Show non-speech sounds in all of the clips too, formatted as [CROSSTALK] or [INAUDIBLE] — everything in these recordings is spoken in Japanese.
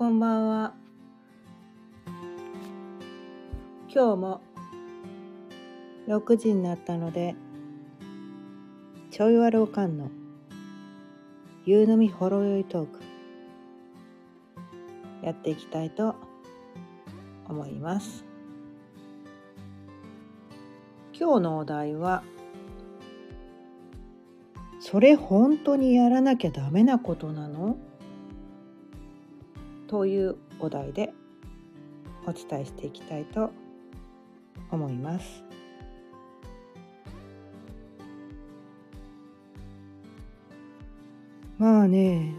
こんばんは。今日も6時になったので、ちょいわるおかんの夕飲みほろ酔いトークやっていきたいと思います。今日のお題はそれ本当にやらなきゃダメなことなの？というお題でお伝えしていきたいと思います。まあね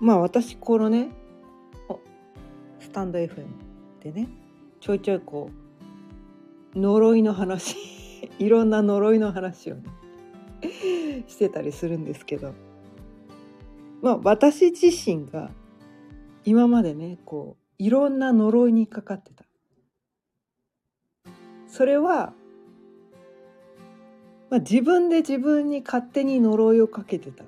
まあ私このねスタンド FM でねちょいちょいこう呪いの話 [LAUGHS] いろんな呪いの話をねしてたりするんですけどまあ私自身が今までねこういろんな呪いにかかってた。それは、まあ、自分で自分に勝手に呪いをかけてた。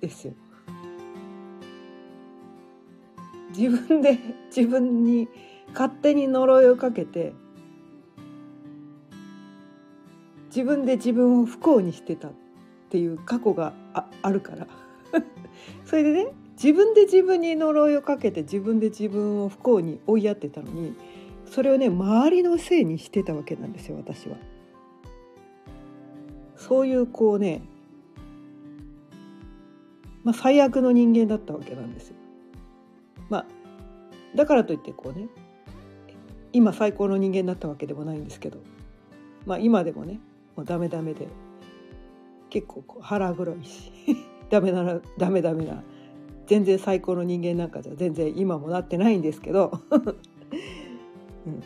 ですよ。自分で自分に勝手に呪いをかけて自分で自分を不幸にしてた。っていう過去があるから [LAUGHS] それでね自分で自分に呪いをかけて自分で自分を不幸に追いやってたのにそれをね周りのせいにしてたわけなんですよ私は。そういうこうね、まあ、最悪の人間だったわけなんですよ。まあだからといってこうね今最高の人間になったわけでもないんですけどまあ今でもねもうダメダメで結構こう腹黒いし。[LAUGHS] ダメならダメダメな全然最高の人間なんかじゃ全然今もなってないんですけど、[LAUGHS] うん、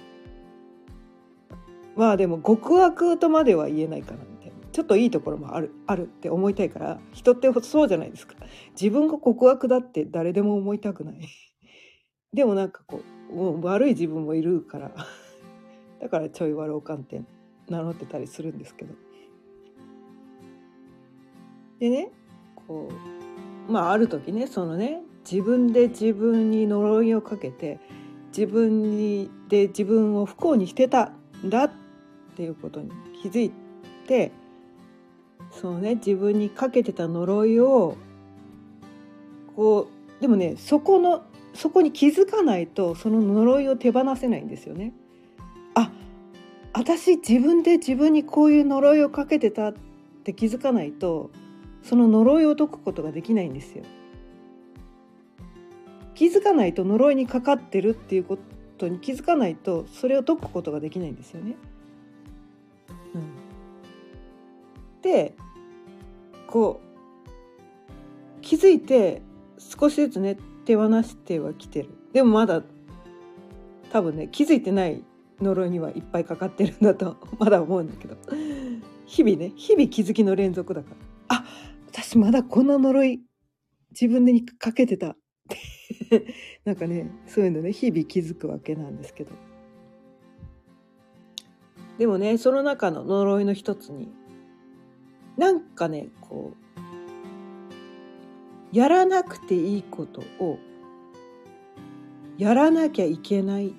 まあでも極悪とまでは言えないかなみたいな。ちょっといいところもあるあるって思いたいから人ってそうじゃないですか。自分が極悪だって誰でも思いたくない。[LAUGHS] でもなんかこう悪い自分もいるから。だからちょい悪おかんって名乗ってたりするんですけど。でねこうまあある時ねそのね自分で自分に呪いをかけて自分にで自分を不幸にしてたんだっていうことに気づいてそのね自分にかけてた呪いをこうでもねそこのそこに気づかないとその呪いを手放せないんですよね。あ私自分で自分にこういう呪いをかけてたって気づかないとその呪いを解くことができないんですよ。気づかないと呪いにかかってるっていうことに気づかないとそれを解くことができないんですよね。うん、でこう気づいて少しずつね手放してはきてるでもまだ多分ね気づいてない呪いにはいっぱいかかってるんだとまだ思うんだけど日々ね日々気づきの連続だからあ私まだこの呪い自分でにかけてた。っ [LAUGHS] てなんかねそういうのね日々気づくわけなんですけど。でもねその中の呪いの一つになんかねこうやらなくていいことをやらなきゃいけないっ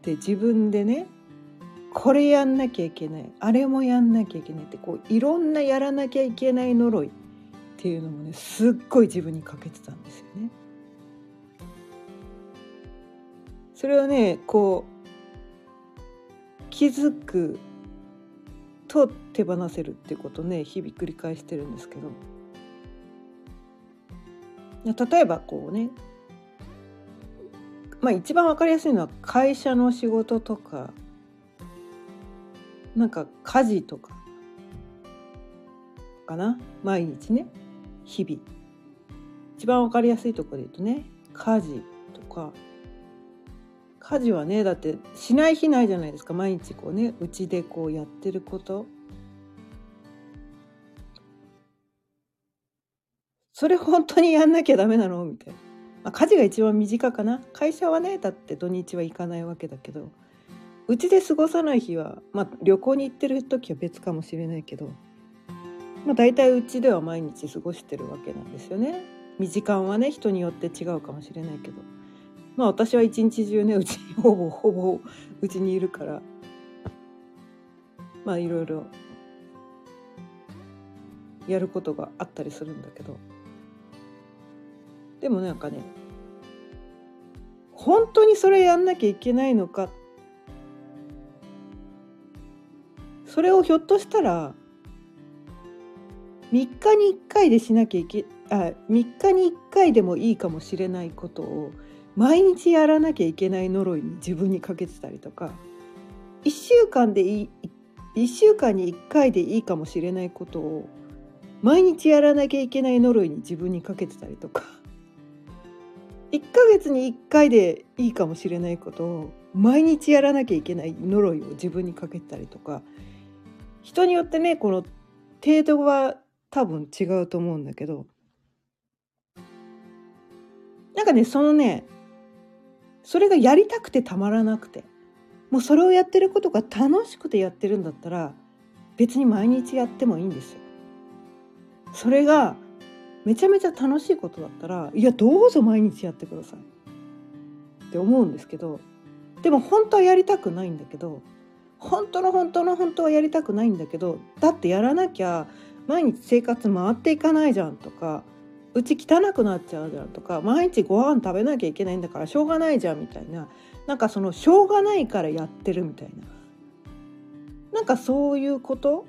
て自分でねこれやんなきゃいけないあれもやんなきゃいけないってこういろんなやらなきゃいけない呪いっていうのもねすっごい自分にかけてたんですよね。それをねこう気づくと手放せるっていうことね日々繰り返してるんですけど例えばこうねまあ一番わかりやすいのは会社の仕事とかなんか家事とか。かな？毎日ね。日々。一番わかりやすいところで言うとね。家事とか。家事はねだってしない日ないじゃないですか。毎日こうねうちでこうやってること。それ本当にやんなきゃダメなの？みたいな、まあ、家事が一番身近かな。会社はねだって土日は行かないわけだけど。うちで過ごさない日はまあ旅行に行ってる時は別かもしれないけどまあ、大体うちでは毎日過ごしてるわけなんですよね。時間はね人によって違うかもしれないけどまあ私は一日中ねうちほぼほぼうちにいるからまあいろいろやることがあったりするんだけどでもなんかね本当にそれやんなきゃいけないのかっそれをひょっとしたら3日に1回でしなきゃいけあ3日に1回でもいいかもしれないことを毎日やらなきゃいけない呪いに自分にかけてたりとか1週間でいい1週間に1回でいいかもしれないことを毎日やらなきゃいけない呪いに自分にかけてたりとか1ヶ月に1回でいいかもしれないことを毎日やらなきゃいけない呪いを自分にかけてたりとか人によってねこの程度は多分違うと思うんだけど。なんかねそのねそれがやりたくてたまらなくて。もうそれをやってることが楽しくてやってるんだったら別に毎日やってもいいんですよ。それがめちゃめちゃ楽しいことだったらいやどうぞ毎日やってくださいって思うんですけど。でも本当はやりたくないんだけど本当の本当の本当はやりたくないんだけどだってやらなきゃ毎日生活回っていかないじゃんとかうち汚くなっちゃうじゃんとか毎日ご飯食べなきゃいけないんだからしょうがないじゃんみたいななんかそのしょうがないからやってるみたいな。なんかそういうこと？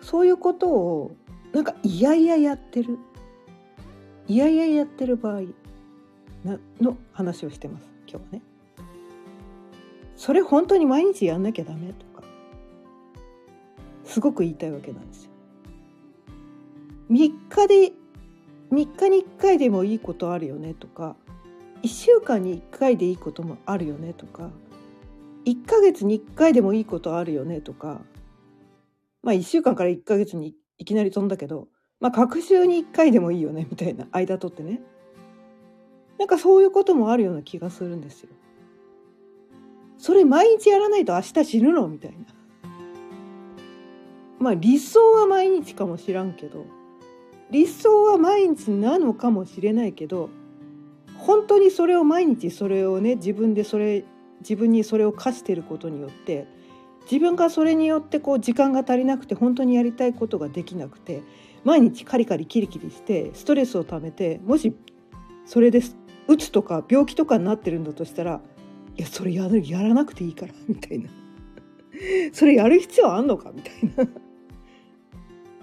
そういうことをなんかいやいややってる。いやいややってる場合の話をしてます今日はね。それ本当に毎日やんなきゃダメとかすごく言いたいわけなんですよ。3日で3日に1回でもいいことあるよねとか1週間に1回でいいこともあるよねとか1ヶ月に1回でもいいことあるよねとかまあ1週間から1ヶ月にいきなり飛んだけどまあ隔週に1回でもいいよねみたいな間取ってねなんかそういうこともあるような気がするんですよ。それ毎日やらないと明日死ぬの？みたいな。[LAUGHS] まあ理想は毎日かもしらんけど理想は毎日なのかもしれないけど本当にそれを毎日それをね自分でそれ自分にそれを課してることによって自分がそれによってこう時間が足りなくて本当にやりたいことができなくて毎日カリカリキリキリしてストレスをためてもしそれでうつとか病気とかになってるんだとしたらいやそれやるやらなくていいから [LAUGHS] みたいな。それやる必要あんのかみたいな。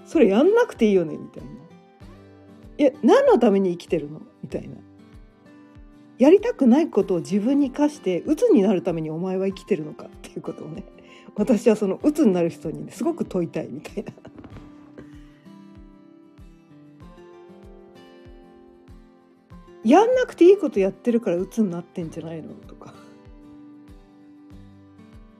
それやんなくていいよねみたいな。いや何のために生きてるのみたいな。やりたくないことを自分に課して鬱になるためにお前は生きてるのかっていうことをね。私はその鬱になる人に、すごく問いたいみたいな。やんなくていいことやってるから鬱になってんじゃないのとか。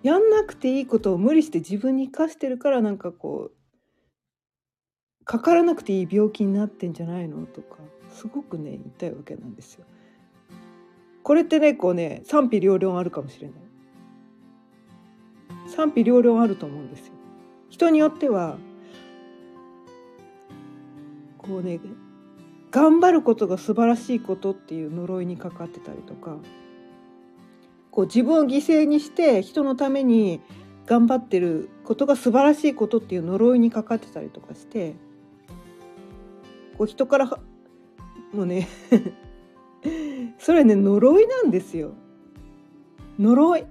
やんなくていいことを無理して自分に生かしてるからなんかこうかからなくていい病気になってんじゃないのとかすごくね言いたいわけなんですよ。これってねこうね賛否両論あるかもしれない。賛否両論あると思うんですよ。人によってはこうね頑張ることが素晴らしいことっていう呪いにかかってたりとかこう自分を犠牲にして人のために頑張ってることが素晴らしいことっていう呪いにかかってたりとかしてこう人からもうね [LAUGHS] それね呪いなんですよ。呪い。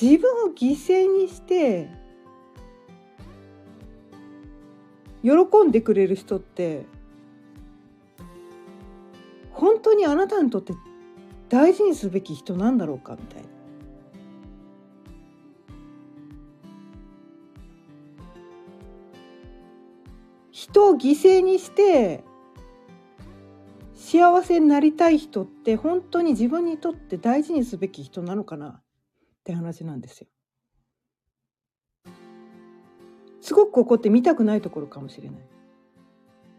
自分を犠牲にして喜んでくれる人って本当にあなたにとって大事にすべき人なんだろうかみたいな。人を犠牲にして幸せになりたい人って本当に自分にとって大事にすべき人なのかなって話なんですよ。すごくここって見たくないところかもしれない。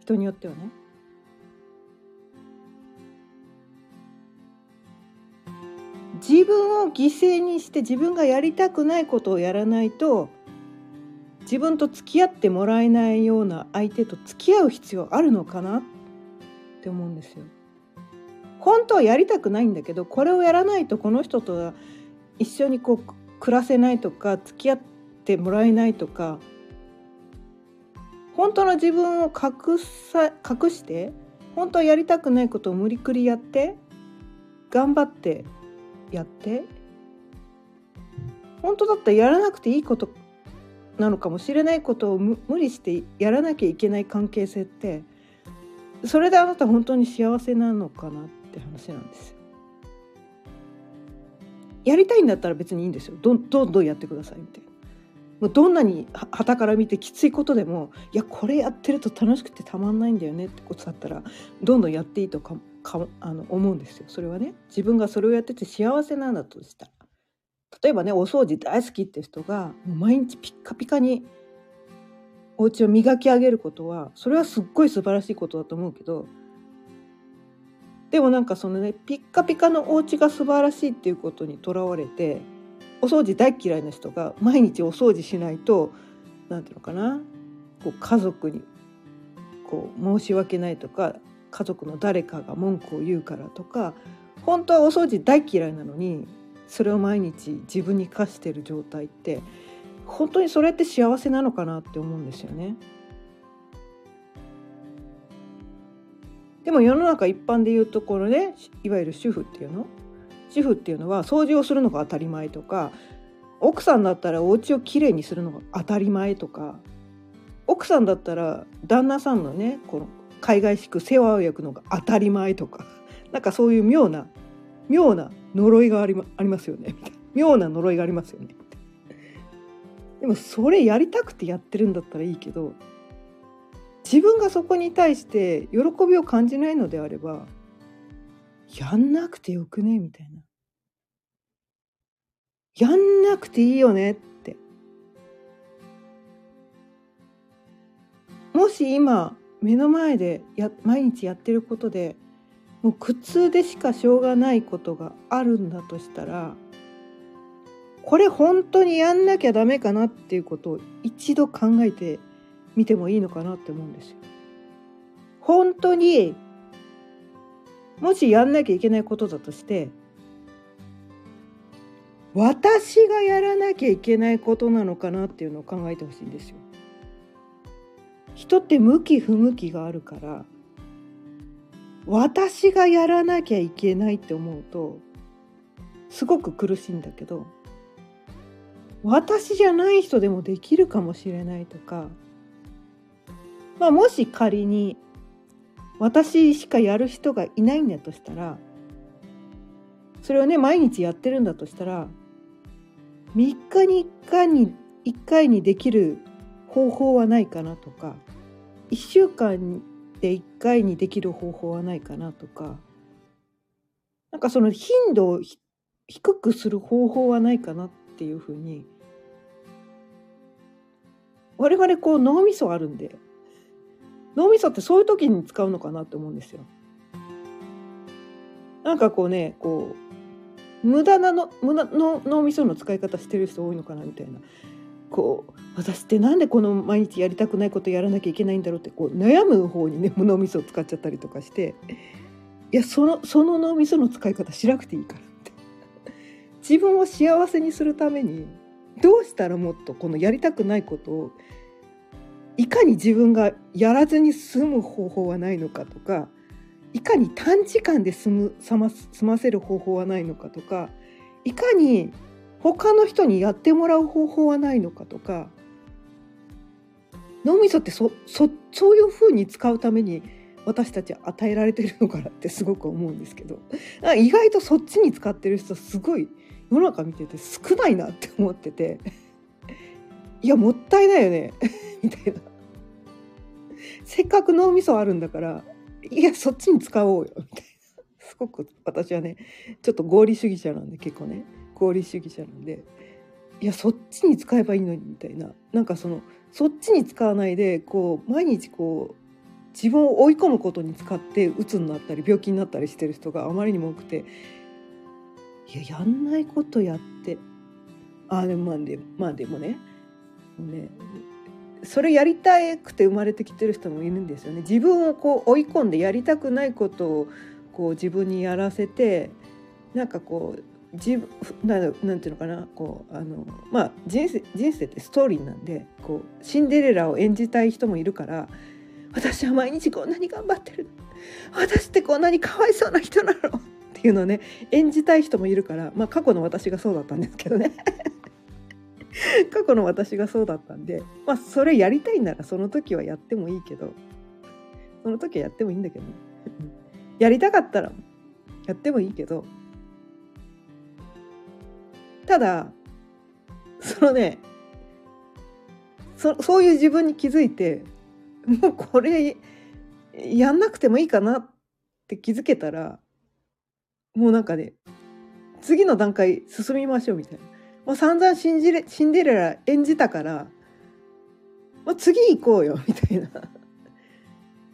人によってはね。自分を犠牲にして自分がやりたくないことをやらないと自分と付き合ってもらえないような相手と付き合う必要あるのかな？って思うんですよ。本当はやりたくないんだけどこれをやらないとこの人とは一緒にこう暮らせないとか付き合ってもらえないとか本当の自分を隠さ隠して本当はやりたくないことを無理くりやって頑張ってやって？本当だったらやらなくていいことなのかもしれないことを無理してやらなきゃいけない関係性ってそれであなた本当に幸せなのかなって話なんです。やりたいんだったら別にいいんですよどどんどんやってくださいみたいな。もうどんなに旗から見てきついことでもいやこれやってると楽しくてたまんないんだよねってことだったらどんどんやっていいとかかあの思うんですよ。それはね自分がそれをやってて幸せなんだとした。ら例えばねお掃除大好きって人がもう毎日ピッカピカにお家を磨き上げることはそれはすっごい素晴らしいことだと思うけどでもなんかそのねピッカピカのお家が素晴らしいっていうことにとらわれてお掃除大嫌いな人が毎日お掃除しないと何ていうのかなこう家族にこう申し訳ないとか家族の誰かが文句を言うからとか本当はお掃除大嫌いなのにそれを毎日自分に課してる状態って本当にそれって幸せなのかなって思うんですよね。でも世の中一般でいうところねいわゆる主婦っていうの？主婦っていうのは掃除をするのが当たり前とか奥さんだったらお家をきれいにするのが当たり前とか奥さんだったら旦那さんのねこの海外しく世話を焼くのが当たり前とかなんかそういう妙な妙な呪いがあり,、ま、ありますよね。妙な呪いがありますよね。でもそれやりたくてやってるんだったらいいけど自分がそこに対して喜びを感じないのであればやんなくてよくねみたいな。やんなくていいよねって。もし今目の前でや毎日やってることでもう苦痛でしかしょうがないことがあるんだとしたらこれ本当にやんなきゃダメかなっていうことを一度考えてみてもいいのかなって思うんですよ。本当にもしやんなきゃいけないことだとして私がやらなきゃいけないことなのかなっていうのを考えてほしいんですよ。人って向き不向きがあるから私がやらなきゃいけないって思うとすごく苦しいんだけど私じゃない人でもできるかもしれないとか、まあ、もし仮に私しかやる人がいないんだとしたらそれをね毎日やってるんだとしたら3日に1回に1回にできる方法はないかなとか1週間で1回にできる方法はないかなとかなんかその頻度を低くする方法はないかなっていうふうに我々こう脳みそあるんで脳みそってそういう時に使うのかなって思うんですよ。なんかこうねこう無駄なの無駄の脳みその使い方してる人多いのかなみたいなこう私ってなんでこの毎日やりたくないことやらなきゃいけないんだろうってこう悩む方にね [LAUGHS] 脳みそを使っちゃったりとかしていやそのその脳みその使い方しなくていいからって。[LAUGHS] 自分を幸せにするためにどうしたらもっとこのやりたくないことをいかに自分がやらずに済む方法はないのかとかいかに短時間で済む済ま済ませる方法はないのかとかいかに他の人にやってもらう方法はないのかとか脳みそってそそそういうふうに使うために私たち与えられてるのかなって [LAUGHS] すごく思うんですけど意外とそっちに使ってる人すごい世の中見てて少ないなって思ってて [LAUGHS] いやもったいないよね [LAUGHS] みたいな。せっかく脳みそあるんだからいやそっちに使おうよみたいな。すごく私はねちょっと合理主義者なんで結構ね。合理主義者なんでいやそっちに使えばいいのにみたいな。なんかそのそっちに使わないでこう毎日こう自分を追い込むことに使って鬱になったり病気になったりしてる人があまりにも多くていややんないことやって。あでもまあでまあでもね。ね。それやりたくて生まれてきてる人もいるんですよね。自分をこう追い込んでやりたくないことをこう自分にやらせてなんかこう自分ななんていうのかなこうあのまあ人生人生ってストーリーなんでこうシンデレラを演じたい人もいるから私は毎日こんなに頑張ってる。私ってこんなにかわいそうな人なの。っていうのをね演じたい人もいるからまあ過去の私がそうだったんですけどね。[LAUGHS] 過去の私がそうだったんでまあそれやりたいならその時はやってもいいけどその時はやってもいいんだけどね。やりたかったらやってもいいけどただそのねそそういう自分に気づいてもうこれやんなくてもいいかなって気づけたらもうなんかね次の段階進みましょうみたいな。もう散々シンジレシンデレラ演じたから、もう次行こうよみたいな。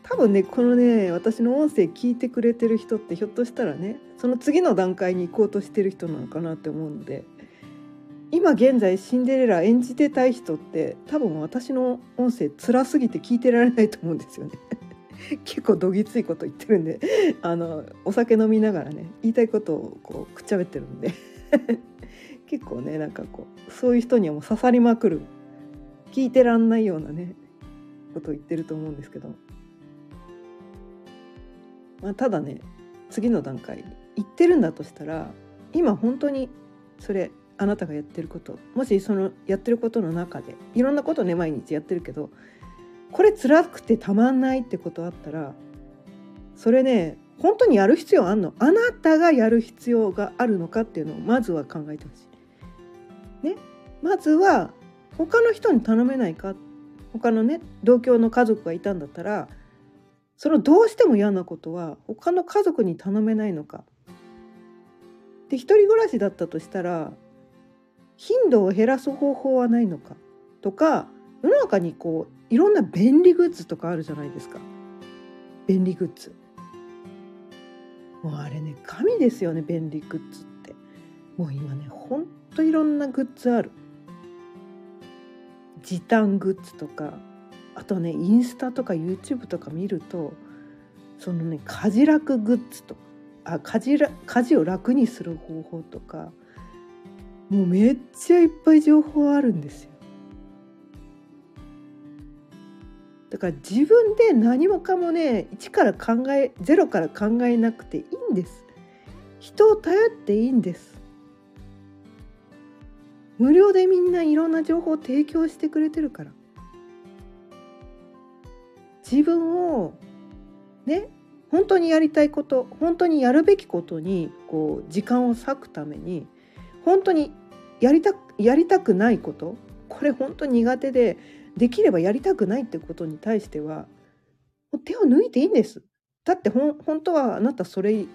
多分ねこのね私の音声聞いてくれてる人ってひょっとしたらねその次の段階に行こうとしてる人なのかなって思うので今現在シンデレラ演じてたい人って多分私の音声辛すぎて聞いてられないと思うんですよね。[LAUGHS] 結構どぎついこと言ってるんであのお酒飲みながらね言いたいことをこうくっちゃべってるんで。[LAUGHS] 結構ねなんかこうそういう人にはもう刺さりまくる聞いてらんないようなねことを言ってると思うんですけど、まあ、ただね次の段階。行ってるんだとしたら今本当にそれあなたがやってることもしそのやってることの中でいろんなことね毎日やってるけどこれ辛くてたまんないってことあったらそれね本当にやる必要あんのあなたがやる必要があるのかっていうのをまずは考えてほしい。ね、まずは他の人に頼めないか他のね同居の家族がいたんだったらそのどうしても嫌なことは他の家族に頼めないのか。で一人暮らしだったとしたら頻度を減らす方法はないのか？とか世の中にこういろんな便利グッズとかあるじゃないですか。便利グッズ。もうあれね神ですよね便利グッズって。もう今ねほんといろんなグッズある。時短グッズとかあとねインスタとか YouTube とか見るとそのね家事楽グッズとかあ家事家事を楽にする方法とかもうめっちゃいっぱい情報あるんですよ。だから自分で何もかもね一から考えゼロから考えなくていいんです。人を頼っていいんです。無料でみんないろんな情報を提供してくれてるから。自分をね本当にやりたいこと本当にやるべきことにこう時間を割くために本当にやりたやりたくないことこれ本当苦手でできればやりたくないってことに対してはもう手を抜いていいんです。だってほ本当はあなたそれ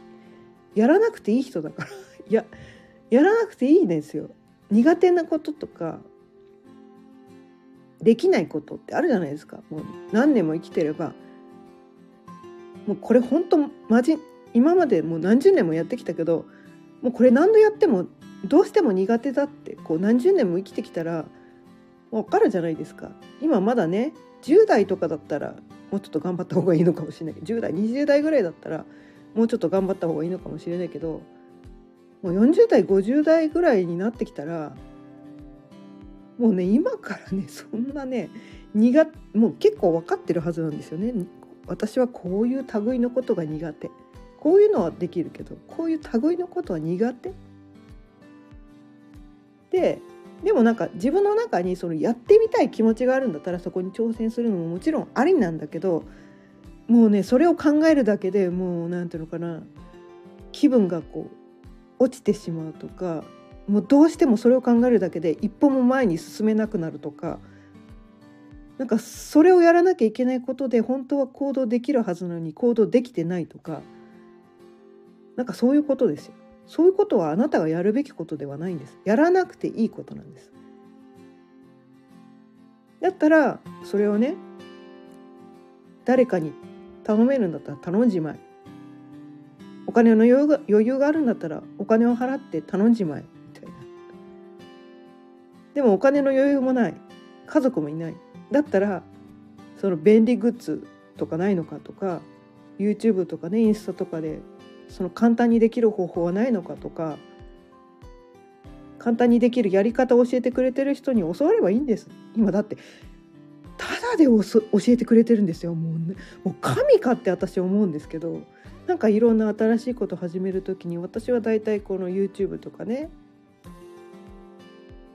やらなくていい人だから [LAUGHS] ややらなくていいんですよ。苦手なこととかできないことってあるじゃないですか。もう何年も生きてればもうこれ本当マジ今までもう何十年もやってきたけどもうこれ何度やってもどうしても苦手だってこう何十年も生きてきたら分かるじゃないですか。今まだね10代とかだったらもうちょっと頑張った方がいいのかもしれない。10代20代ぐらいだったらもうちょっと頑張った方がいいのかもしれないけどもう40代50代ぐらいになってきたらもうね今からねそんなね苦もう結構分かってるはずなんですよね。私はこういう類のことが苦手。こういうのはできるけどこういう類のことは苦手。ででもなんか自分の中にそのやってみたい気持ちがあるんだったらそこに挑戦するのももちろんありなんだけどもうねそれを考えるだけでもう何ていうのかな気分がこう落ちてしまうとかもうどうしてもそれを考えるだけで一歩も前に進めなくなるとかなんかそれをやらなきゃいけないことで本当は行動できるはずなのに行動できてないとかなんかそういうことですよ。そういうことはあなたがやるべきことではないんです。やらなくていいことなんです。だったらそれをね誰かに頼めるんだったら頼んじまいお金の余裕が余裕があるんだったらお金を払って頼んじまいみたいなでもお金の余裕もない。家族もいない。だったらその便利グッズとかないのかとか YouTube とかねインスタとかでその簡単にできる方法はないのかとか簡単にできるやり方を教えてくれてる人に教わればいいんです。今だってただで教えてくれてるんですよ。もう,、ね、もう神かって私思うんですけどなんかいろんな新しいこと始める時に私は大体この YouTube とかね。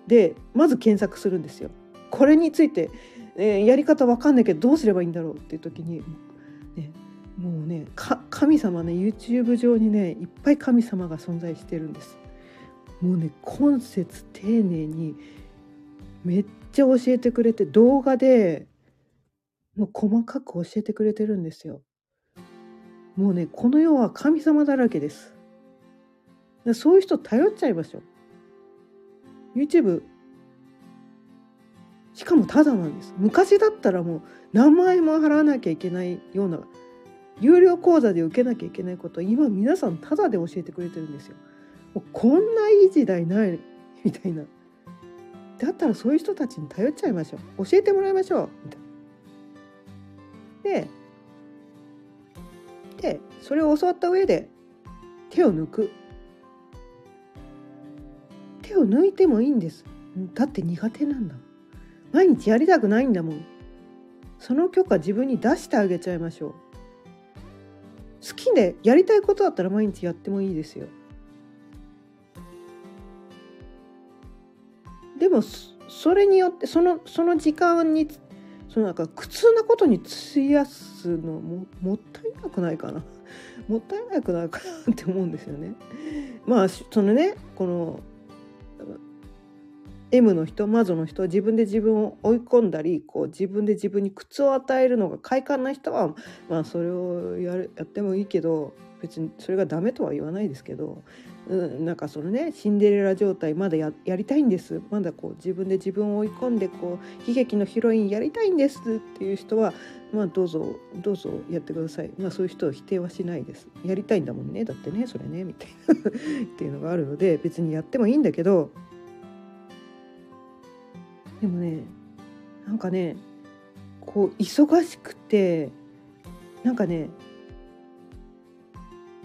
でまず検索するんですよ。これについて、えー、やり方わかんないけどどうすればいいんだろうっていう時に、もうね神様ね YouTube 上にねいっぱい神様が存在してるんです。もうね今節丁寧にめっちゃ教えてくれて動画でもう細かく教えてくれてるんですよ。もうねこの世は神様だらけです。そういう人頼っちゃいましょう。YouTube しかもただなんです昔だったらもう何万円も払わなきゃいけないような有料講座で受けなきゃいけないこと今皆さんただで教えてくれてるんですよ。もうこんないい時代ないみたいな。だったらそういう人たちに頼っちゃいましょう。教えてもらいましょう。みたいな。ででそれを教わった上で手を抜く。手を抜いてもいいんです。だって苦手なんだ毎日やりたくないんだもん。その許可自分に出してあげちゃいましょう。好きでやりたいことだったら毎日やってもいいですよでもそれによってそのその時間にそのなんか苦痛なことに費やすのももったいなくないかな [LAUGHS] もったいなくないかなって思うんですよね。まあそのねこの M の人マゾの人は自分で自分を追い込んだりこう自分で自分に苦痛を与えるのが快感な人はまあそれをやるやってもいいけど別にそれがダメとは言わないですけど、うん、なんかそのねシンデレラ状態まだややりたいんです。まだこう自分で自分を追い込んでこう悲劇のヒロインやりたいんですっていう人はまあどうぞどうぞやってください。まあそういう人を否定はしないです。やりたいんだもんね。だってねそれねみたいな [LAUGHS] っていうのがあるので別にやってもいいんだけどでもねなんかねこう忙しくてなんかね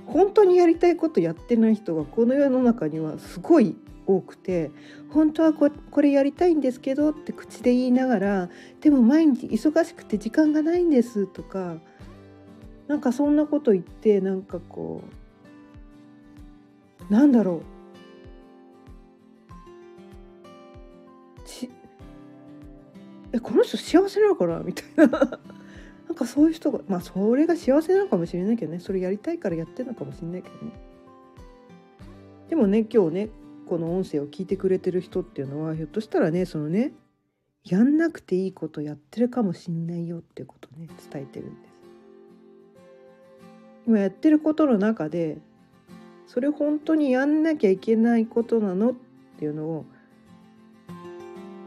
本当にやりたいことやってない人がこの世の中にはすごい多くて本当はこれやりたいんですけどって口で言いながらでも毎日忙しくて時間がないんですとかなんかそんなこと言ってなんかこうなんだろう。えこの人幸せなのかな？みたいな。[LAUGHS] なんかそういう人がまあそれが幸せなのかもしれないけどね。それやりたいからやってるのかもしれないけどね。でもね今日ねこの音声を聞いてくれてる人っていうのはひょっとしたらねそのねやんなくていいことやってるかもしんないよっていうことね伝えてるんです。今やってることの中でそれ本当にやんなきゃいけないことなのっていうのを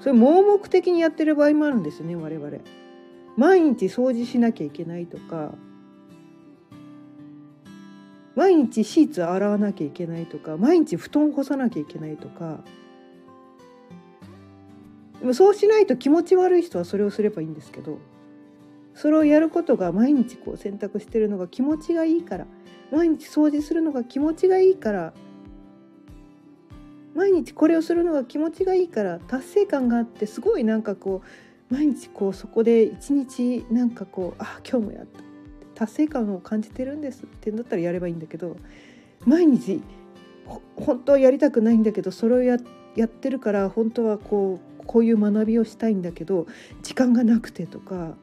それ盲目的にやってる場合もあるんですよね我々。毎日掃除しなきゃいけないとか。毎日シーツ洗わなきゃいけないとか。毎日布団干さなきゃいけないとか。でもそうしないと気持ち悪い人はそれをすればいいんですけどそれをやることが毎日こう選択してるのが気持ちがいいから毎日掃除するのが気持ちがいいから毎日これをするのが気持ちがいいから達成感があってすごいなんかこう毎日こうそこで一日なんかこうあ今日もやった。達成感を感じてるんですってんだったらやればいいんだけど毎日本当はやりたくないんだけどそれをややってるから本当はこうこういう学びをしたいんだけど時間がなくてとか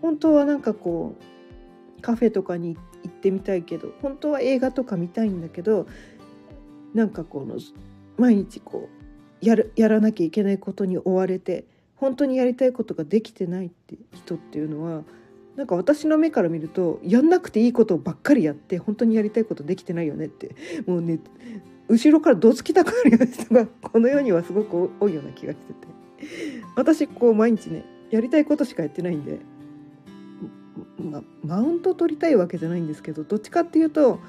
本当はなんかこうカフェとかに行ってみたいけど本当は映画とか見たいんだけどなんかこの毎日こうやるやらなきゃいけないことに追われて本当にやりたいことができてないって人っていうのはなんか私の目から見るとやんなくていいことばっかりやって本当にやりたいことできてないよねってもうね後ろからどつきたくなるような人がこの世にはすごく多いような気がしてて。私こう毎日ねやりたいことしかやってないんで、ま、マウント取りたいわけじゃないんですけどどっちかっていうと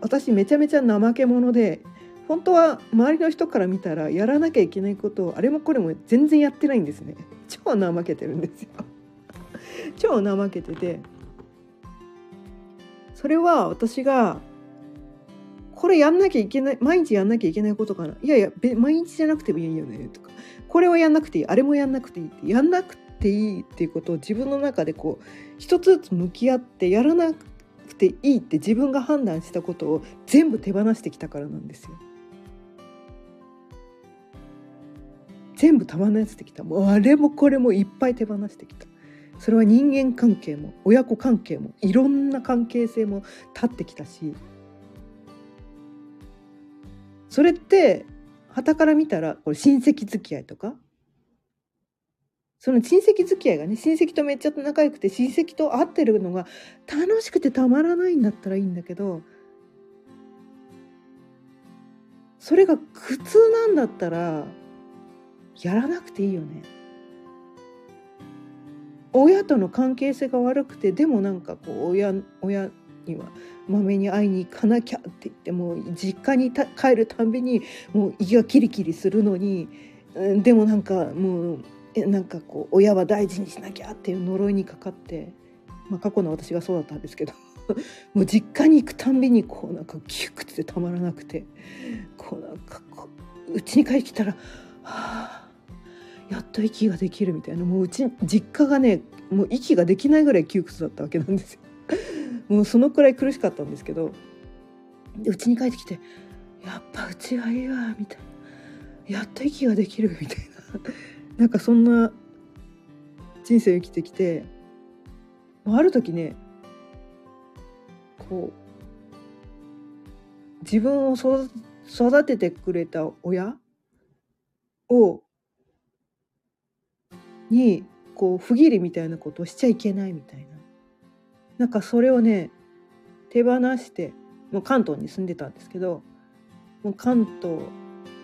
私めちゃめちゃ怠け者で本当は周りの人から見たらやらなきゃいけないことをあれもこれも全然やってないんですね。[LAUGHS] 超怠けてるんですよ。[LAUGHS] 超怠けてて。それは私がこれやんなきゃいけない毎日やんなきゃいけないことかな。いやいや毎日じゃなくてもいいよね。とか。これをやんなくていい。あれもやんなくていい。ってやんなくていいっていうことを自分の中でこう一つずつ向き合ってやらなくていいって自分が判断したことを全部手放してきたからなんですよ。全部手放してきた。もうあれもこれもいっぱい手放してきた。それは人間関係も親子関係もいろんな関係性も立ってきたし。それって傍から見たらこれ親戚付き合いとか？その親戚付き合いがね親戚とめっちゃ仲良くて親戚と会ってるのが楽しくてたまらないんだったらいいんだけどそれが苦痛なんだったらやらなくていいよね。親との関係性が悪くてでもなんかこう親親にはまめに会いに行かなきゃって言ってもう実家に帰るたんびにもう胃がキリキリするのに、でもなんかもうなんかこう親は大事にしなきゃっていう呪いにかかって、まあ、過去の私がそうだったんですけど [LAUGHS] もう実家に行くたんびにこうなんか窮屈でたまらなくてこうなんかこう家に帰ってきたら「はあやっと息ができるみたいな。もううち実家がねもう息ができないぐらい窮屈だったわけなんですよ。[LAUGHS] もうそのくらい苦しかったんですけどうちに帰ってきて「やっぱうちがいいわ」みたいな「やっと息ができる」みたいな。[LAUGHS] なんかそんな人生を生きてきてある時ねこう自分を育ててくれた親をにこう不義理みたいなことをしちゃいけないみたいな。なんかそれをね手放してもう関東に住んでたんですけどもう関東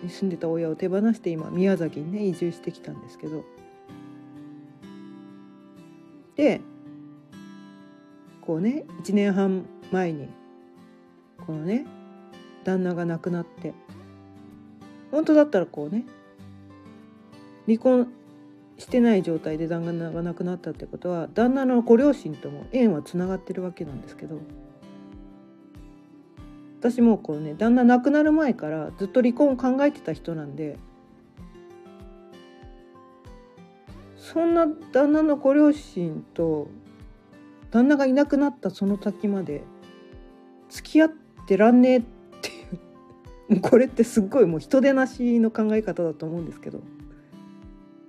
に住んでた親を手放して今宮崎にね移住してきたんですけど。でこうね1年半前にこのね旦那が亡くなって本当だったらこうね離婚してない状態で旦那が亡くなったってことは旦那のご両親とも縁はつながってるわけなんですけど私もこうね旦那亡くなる前からずっと離婚を考えてた人なんでそんな旦那のご両親と旦那がいなくなったその先まで付き合ってらんねえっていうこれってすっごいもう人でなしの考え方だと思うんですけど。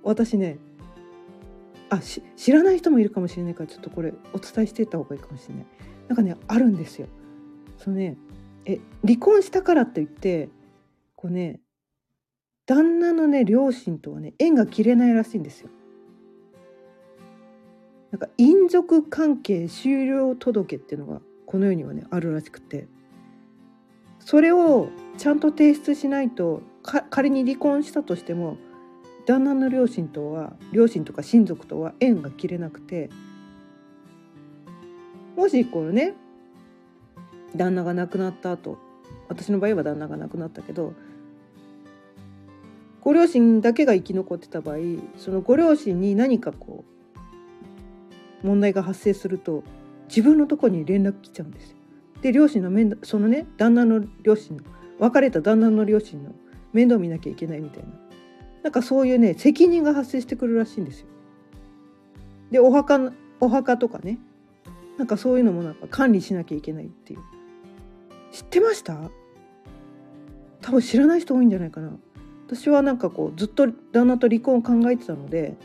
私ねあ知らない人もいるかもしれないからちょっとこれお伝えしていった方がいいかもしれない。なんかねあるんですよ。そのねえ離婚したからといってこうね旦那のね両親とはね縁が切れないらしいんですよ。なんか姻族関係終了届っていうのがこの世にはねあるらしくて。それをちゃんと提出しないと仮に離婚したとしても旦那の両親とは両親とか親族とは縁が切れなくてもしこのね旦那が亡くなった後私の場合は旦那が亡くなったけどご両親だけが生き残ってた場合そのご両親に何かこう問題が発生すると自分のとこに連絡来ちゃうんですよ。で両親の面倒そのね旦那の両親の別れた旦那の両親の面倒見なきゃいけないみたいななんかそういうね責任が発生してくるらしいんですよ。でお墓お墓とかね。なんかそういうのもなんか管理しなきゃいけないっていう。知ってました？多分知らない人多いんじゃないかな。私はなんかこうずっと旦那と離婚を考えてたので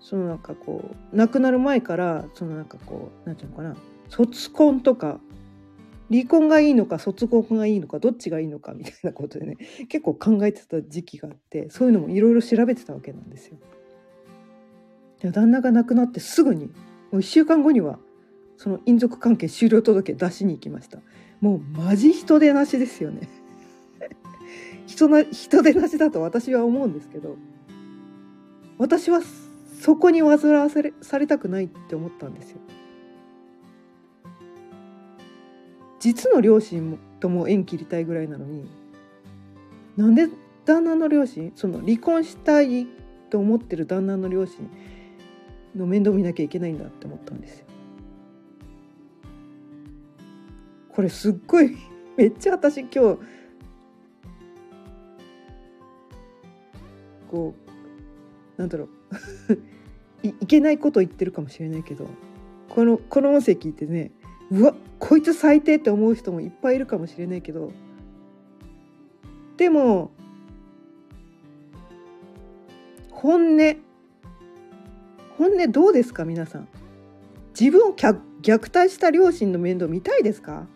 そのなんかこう亡くなる前からそのなんかこうなんていうのかな。卒婚とか離婚がいいのか卒婚がいいのかどっちがいいのかみたいなことでね結構考えてた時期があってそういうのもいろいろ調べてたわけなんですよ。で旦那が亡くなってすぐにもう1週間後にはその姻族関係終了届出しに行きました。もうマジ人手なしですよね。[LAUGHS] 人な人手なしだと私は思うんですけど私はそこに煩わされされたくないって思ったんですよ。実の両親とも縁切りたいぐらいなのになんで旦那の両親その離婚したいと思ってる旦那の両親の面倒見なきゃいけないんだって思ったんですよ。これすっごい [LAUGHS] めっちゃ私今日こうなんだろう [LAUGHS] いいけないこと言ってるかもしれないけどこのこの音声聞いてねうわこいつ最低って思う人もいっぱいいるかもしれないけど。でも本音。本音どうですか皆さん。自分を虐待した両親の面倒見たいですか？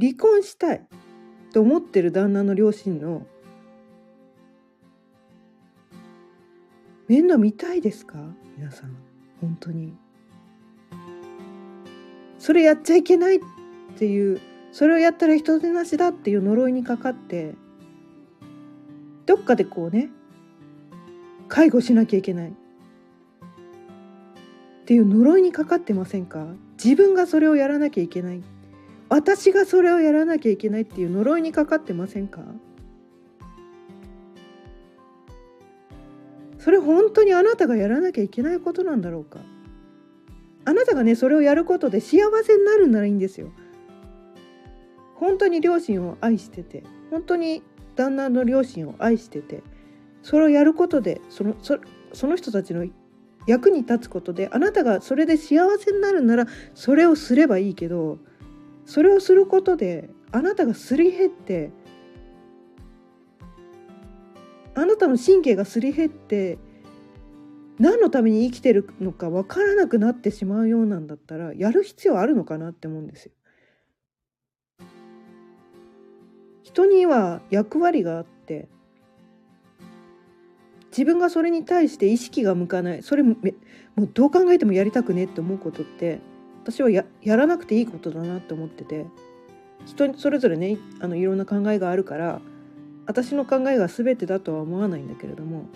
離婚したいと思ってる旦那の両親の面倒見たいですか皆さん。本当に。それやっちゃいけないっていうそれをやったら人手なしだっていう呪いにかかってどっかでこうね介護しなきゃいけない。っていう呪いにかかってませんか？自分がそれをやらなきゃいけない。私がそれをやらなきゃいけないっていう呪いにかかってませんか？それ本当にあなたがやらなきゃいけないことなんだろうか？あなたがねそれをやることで幸せになるならいいんですよ。本当に両親を愛してて本当に旦那の両親を愛しててそれをやることでそのそその人たちの役に立つことであなたがそれで幸せになるならそれをすればいいけどそれをすることであなたがすり減ってあなたの神経がすり減って何のために生きてるのか分からなくなってしまうようなんだったらやる必要あるのかなって思うんですよ。人には役割があって自分がそれに対して意識が向かないそれももうどう考えてもやりたくねって思うことって私はややらなくていいことだなって思ってて人それぞれねあのいろんな考えがあるから私の考えが全てだとは思わないんだけれども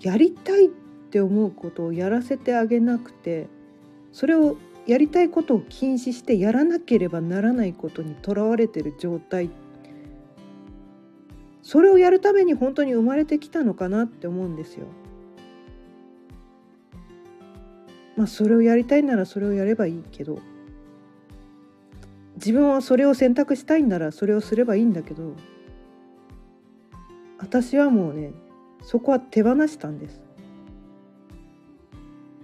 やりたいって思うことをやらせてあげなくてそれをやりたいことを禁止してやらなければならないことにとらわれてる状態それをやるために本当に生まれてきたのかなって思うんですよ。まあそれをやりたいならそれをやればいいけど自分はそれを選択したいんならそれをすればいいんだけど私はもうねそこは手放したんです。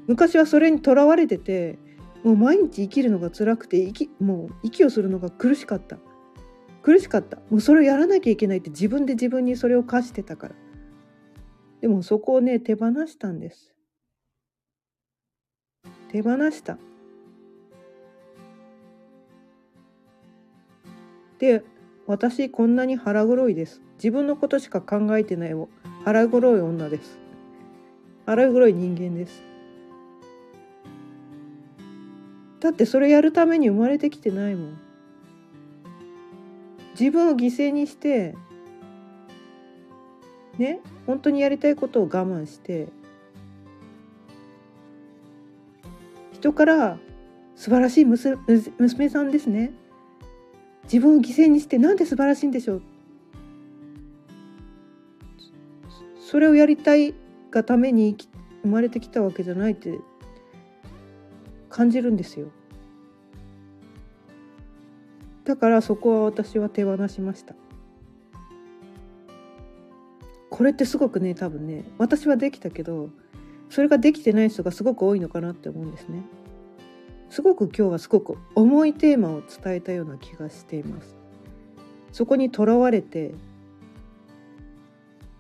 昔はそれにとらわれててもう毎日生きるのが辛くて息もう息をするのが苦しかった。苦しかった。もうそれをやらなきゃいけないって自分で自分にそれを課してたから。でもそこをね手放したんです。手放した。で私こんなに腹黒いです。自分のことしか考えてない腹黒い女です。腹黒い人間です。だってそれやるために生まれてきてないもん。自分を犠牲にしてね本当にやりたいことを我慢して人から素晴らしい娘さんですね。自分を犠牲にしてなんで素晴らしいんでしょう？それをやりたいがために生まれてきたわけじゃないって感じるんですよ。だからそこは私は手放しました。これってすごくね多分ね私はできたけどそれができてない人がすごく多いのかなって思うんですね。すごく今日はすごく重いテーマを伝えたような気がしていますそこにとらわれて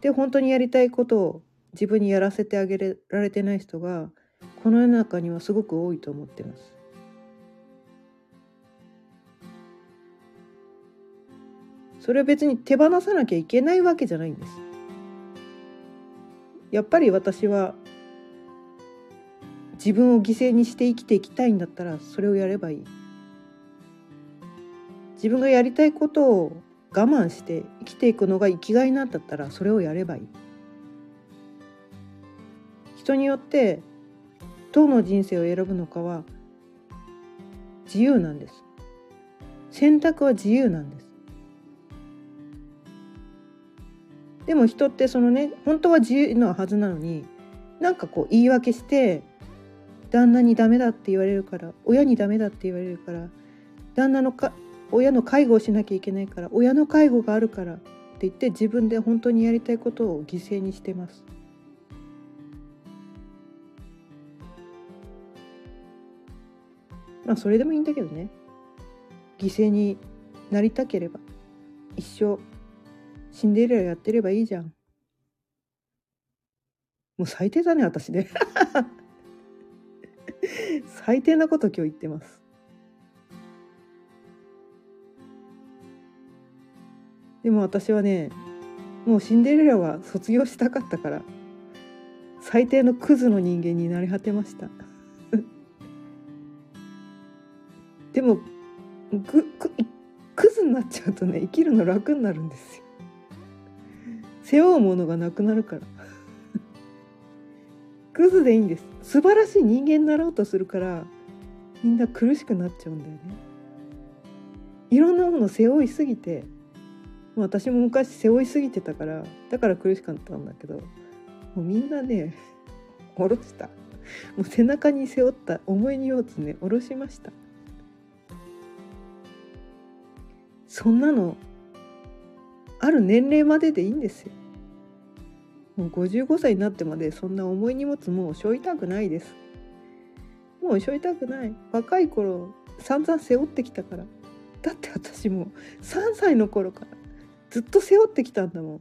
で本当にやりたいことを自分にやらせてあげられてない人がこの世の中にはすごく多いと思ってます。それは別に手放さなきゃいけないわけじゃないんです。やっぱり私は自分を犠牲にして生きていきたいんだったらそれをやればいい。自分がやりたいことを我慢して生きていくのが生きがいなんだったらそれをやればいい。人によってどの人生を選ぶのかは自由なんです。選択は自由なんですでも人ってそのね本当は自由なはずなのになんかこう言い訳して旦那にダメだって言われるから親にダメだって言われるから旦那のか親の介護をしなきゃいけないから親の介護があるからって言って自分で本当にやりたいことを犠牲にしてます。まあそれでもいいんだけどね。犠牲になりたければ一生シンデレラやってればいいじゃん。もう最低だね私ね。[LAUGHS] 最低なこと今日言ってます。でも私はねもうシンデレラは卒業したかったから最低のクズの人間になり果てました。[LAUGHS] でもぐくクズになっちゃうとね生きるの楽になるんですよ。背負うものがなくなるから。[LAUGHS] クズでいいんです。素晴らしい人間になろうとするからみんな苦しくなっちゃうんだよね。いろんなもの背負いすぎて私も昔背負いすぎてたからだから苦しかったんだけどもうみんなね下ろした。もう背中に背負った。重い荷物ね下ろしました。そんなのある年齢まででいいんですよ。もう55歳になってまでそんな重い荷物もう背負いたくないです。もう背負いたくない。若い頃散々背負ってきたから。だって私も3歳の頃からずっと背負ってきたんだも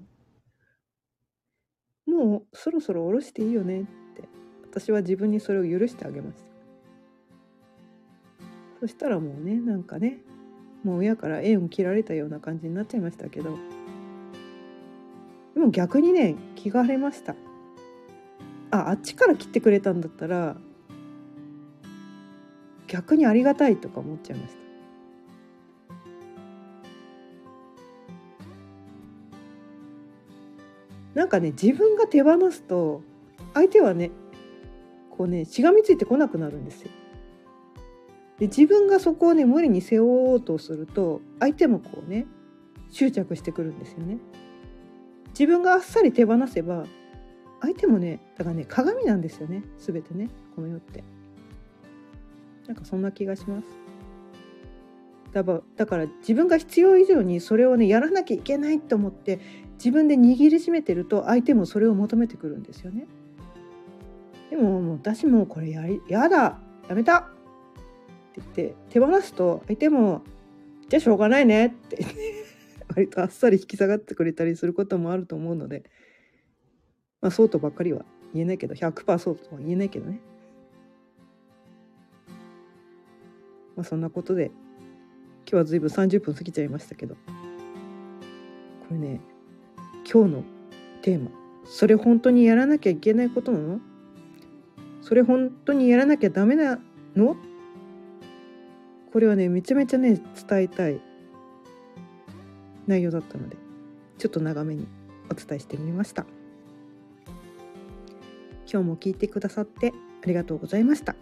ん。もうそろそろ下ろしていいよね。って私は自分にそれを許してあげました。そしたらもうねなんかねもう親から縁を切られたような感じになっちゃいましたけど。でも逆にね気が晴れましたああっちから切ってくれたんだったら逆にありがたいとか思っちゃいましたなんかね自分が手放すと相手はねこうねしがみついてこなくなるんですよ。で自分がそこをね無理に背負おうとすると相手もこうね執着してくるんですよね。自分があっさり手放せば相手もねだからね鏡なんですよね全てねこの世って。なんかそんな気がします。だだから自分が必要以上にそれをねやらなきゃいけないと思って自分で握りしめてると相手もそれを求めてくるんですよね。でももう私もこれやりやだやめたって言って手放すと相手も「じゃあしょうがないね」って割とあっさり引き下がってくれたりすることもあると思うのでまあそうとばっかりは言えないけど100%そうとは言えないけどね。まあそんなことで今日はずいぶん30分過ぎちゃいましたけど。これね今日のテーマ。それ本当にやらなきゃいけないことなの？それ本当にやらなきゃダメなの？これはねめちゃめちゃね伝えたい。内容だったのでちょっと長めにお伝えしてみました。今日も聞いてくださってありがとうございました。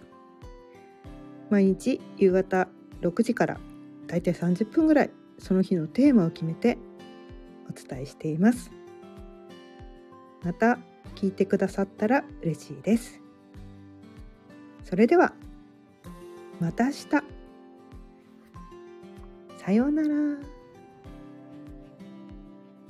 毎日夕方6時からだいたい30分ぐらいその日のテーマを決めてお伝えしています。また聞いてくださったら嬉しいです。それではまた明日。さようなら。